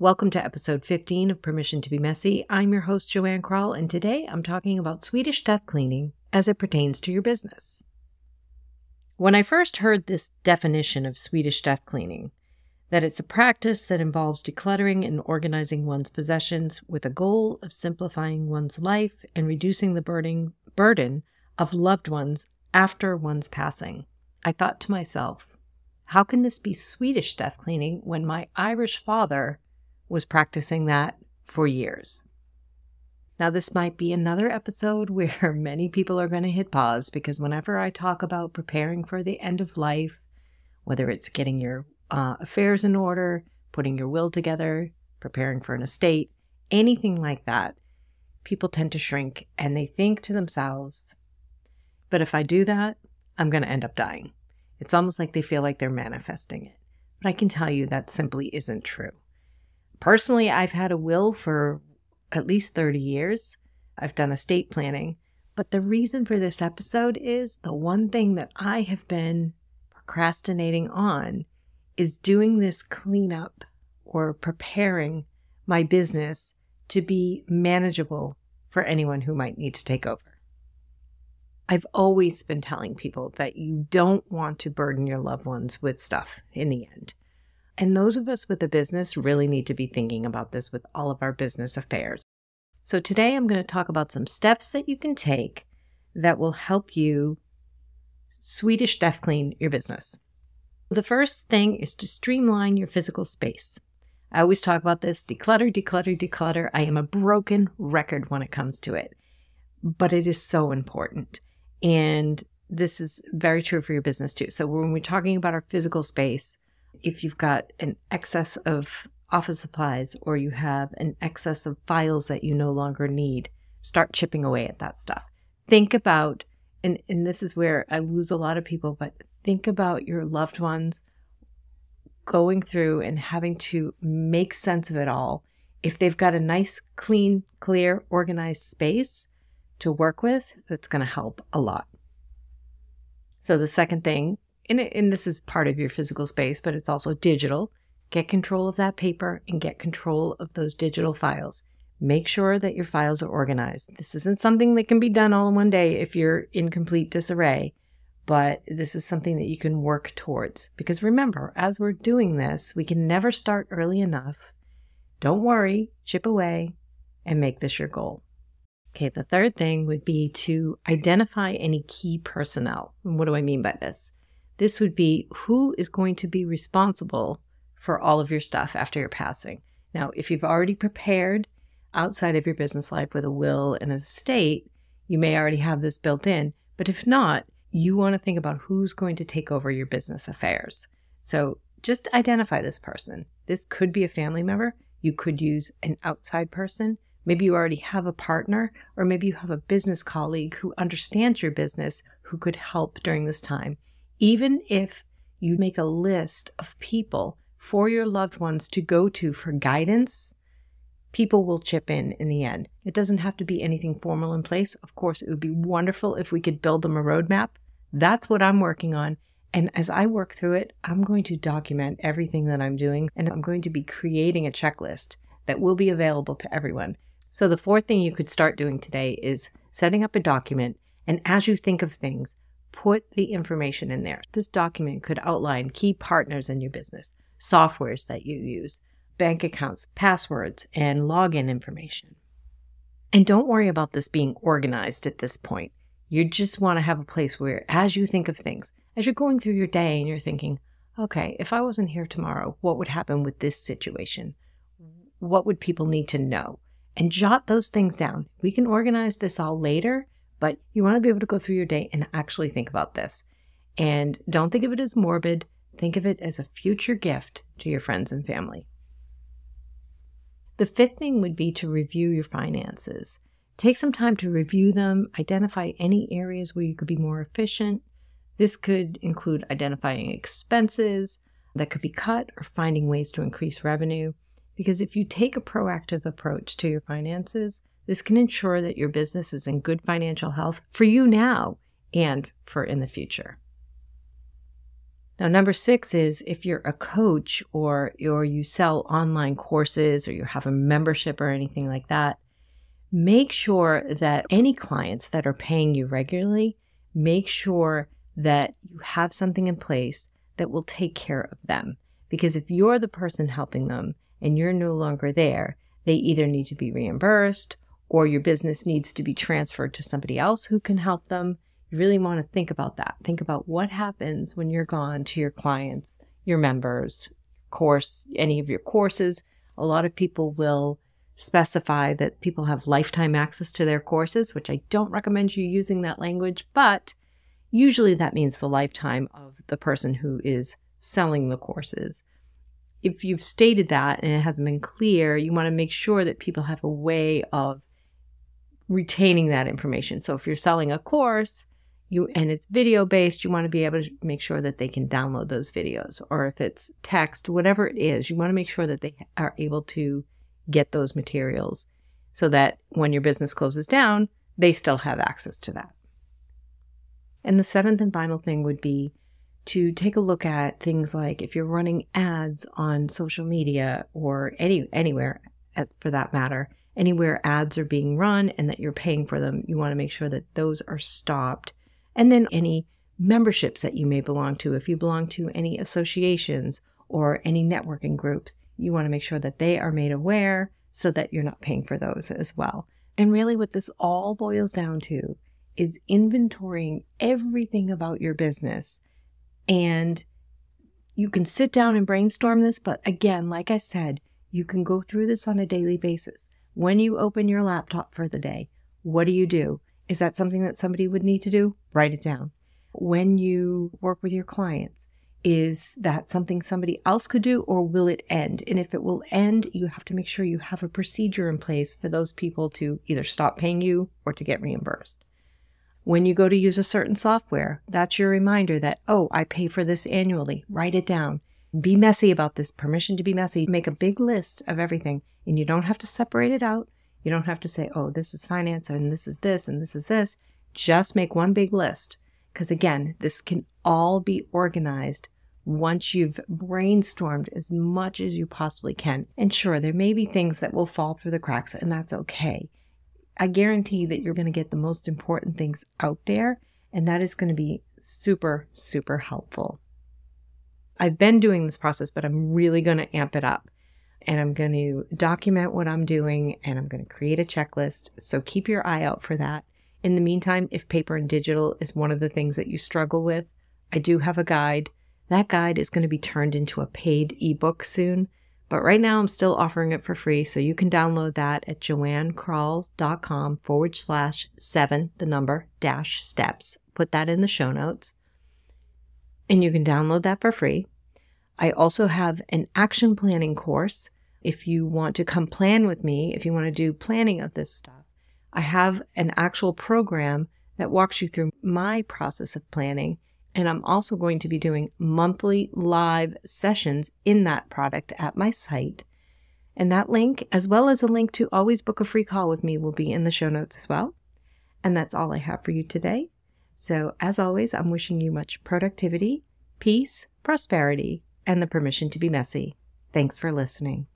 Welcome to episode 15 of Permission to Be Messy. I'm your host, JoAnn Krall, and today I'm talking about Swedish death cleaning as it pertains to your business. When I first heard this definition of Swedish death cleaning, that it's a practice that involves decluttering and organizing one's possessions with a goal of simplifying one's life and reducing the burden, burden of loved ones after one's passing, I thought to myself, how can this be Swedish death cleaning when my Irish father was practicing that for years? Now, this might be another episode where many people are going to hit pause because whenever I talk about preparing for the end of life, whether it's getting your uh, affairs in order, putting your will together, preparing for an estate, anything like that, people tend to shrink and they think to themselves, but if I do that, I'm going to end up dying. It's almost like they feel like they're manifesting it. But I can tell you that simply isn't true. Personally, I've had a will for at least 30 years. I've done estate planning. But the reason for this episode is the one thing that I have been procrastinating on is doing this cleanup or preparing my business to be manageable for anyone who might need to take over. I've always been telling people that you don't want to burden your loved ones with stuff in the end. And those of us with a business really need to be thinking about this with all of our business affairs. So today I'm going to talk about some steps that you can take that will help you Swedish death clean your business. The first thing is to streamline your physical space. I always talk about this declutter, declutter, declutter. I am a broken record when it comes to it, but it is so important. And this is very true for your business too. So when we're talking about our physical space, if you've got an excess of office supplies or you have an excess of files that you no longer need, start chipping away at that stuff. Think about, and, and this is where I lose a lot of people, but think about your loved ones going through and having to make sense of it all. If they've got a nice, clean, clear, organized space, to work with, that's going to help a lot. So, the second thing, and, it, and this is part of your physical space, but it's also digital, get control of that paper and get control of those digital files. Make sure that your files are organized. This isn't something that can be done all in one day if you're in complete disarray, but this is something that you can work towards. Because remember, as we're doing this, we can never start early enough. Don't worry, chip away, and make this your goal. Okay, the third thing would be to identify any key personnel. And what do I mean by this? This would be who is going to be responsible for all of your stuff after your passing. Now, if you've already prepared outside of your business life with a will and a estate, you may already have this built in. But if not, you want to think about who's going to take over your business affairs. So just identify this person. This could be a family member. You could use an outside person. Maybe you already have a partner, or maybe you have a business colleague who understands your business who could help during this time. Even if you make a list of people for your loved ones to go to for guidance, people will chip in in the end. It doesn't have to be anything formal in place. Of course, it would be wonderful if we could build them a roadmap. That's what I'm working on. And as I work through it, I'm going to document everything that I'm doing and I'm going to be creating a checklist that will be available to everyone. So, the fourth thing you could start doing today is setting up a document. And as you think of things, put the information in there. This document could outline key partners in your business, softwares that you use, bank accounts, passwords, and login information. And don't worry about this being organized at this point. You just want to have a place where, as you think of things, as you're going through your day and you're thinking, okay, if I wasn't here tomorrow, what would happen with this situation? What would people need to know? and jot those things down. We can organize this all later, but you want to be able to go through your day and actually think about this. And don't think of it as morbid, think of it as a future gift to your friends and family. The fifth thing would be to review your finances. Take some time to review them, identify any areas where you could be more efficient. This could include identifying expenses that could be cut or finding ways to increase revenue. Because if you take a proactive approach to your finances, this can ensure that your business is in good financial health for you now and for in the future. Now, number six is if you're a coach or, or you sell online courses or you have a membership or anything like that, make sure that any clients that are paying you regularly, make sure that you have something in place that will take care of them. Because if you're the person helping them and you're no longer there, they either need to be reimbursed or your business needs to be transferred to somebody else who can help them. You really want to think about that. Think about what happens when you're gone to your clients, your members, course, any of your courses. A lot of people will specify that people have lifetime access to their courses, which I don't recommend you using that language, but usually that means the lifetime of the person who is selling the courses. If you've stated that and it hasn't been clear, you want to make sure that people have a way of retaining that information. So if you're selling a course, you and it's video based, you want to be able to make sure that they can download those videos. Or if it's text, whatever it is, you want to make sure that they are able to get those materials so that when your business closes down, they still have access to that. And the seventh and final thing would be to take a look at things like if you're running ads on social media or any anywhere for that matter, anywhere ads are being run and that you're paying for them, you want to make sure that those are stopped. And then any memberships that you may belong to, if you belong to any associations or any networking groups, you want to make sure that they are made aware so that you're not paying for those as well. And really, what this all boils down to is inventorying everything about your business. And you can sit down and brainstorm this, but again, like I said, you can go through this on a daily basis. When you open your laptop for the day, what do you do? Is that something that somebody would need to do? Write it down. When you work with your clients, is that something somebody else could do or will it end? And if it will end, you have to make sure you have a procedure in place for those people to either stop paying you or to get reimbursed. When you go to use a certain software, that's your reminder that, oh, I pay for this annually. Write it down. Be messy about this. Permission to be messy. Make a big list of everything. And you don't have to separate it out. You don't have to say, oh, this is finance and this is this and this is this. Just make one big list. Because again, this can all be organized once you've brainstormed as much as you possibly can. And sure, there may be things that will fall through the cracks, and that's okay. I guarantee that you're going to get the most important things out there, and that is going to be super, super helpful. I've been doing this process, but I'm really going to amp it up. And I'm going to document what I'm doing and I'm going to create a checklist. So keep your eye out for that. In the meantime, if paper and digital is one of the things that you struggle with, I do have a guide. That guide is going to be turned into a paid ebook soon. But right now, I'm still offering it for free. So you can download that at joannkrall.com forward slash seven, the number dash steps. Put that in the show notes and you can download that for free. I also have an action planning course. If you want to come plan with me, if you want to do planning of this stuff, I have an actual program that walks you through my process of planning. And I'm also going to be doing monthly live sessions in that product at my site. And that link, as well as a link to always book a free call with me, will be in the show notes as well. And that's all I have for you today. So, as always, I'm wishing you much productivity, peace, prosperity, and the permission to be messy. Thanks for listening.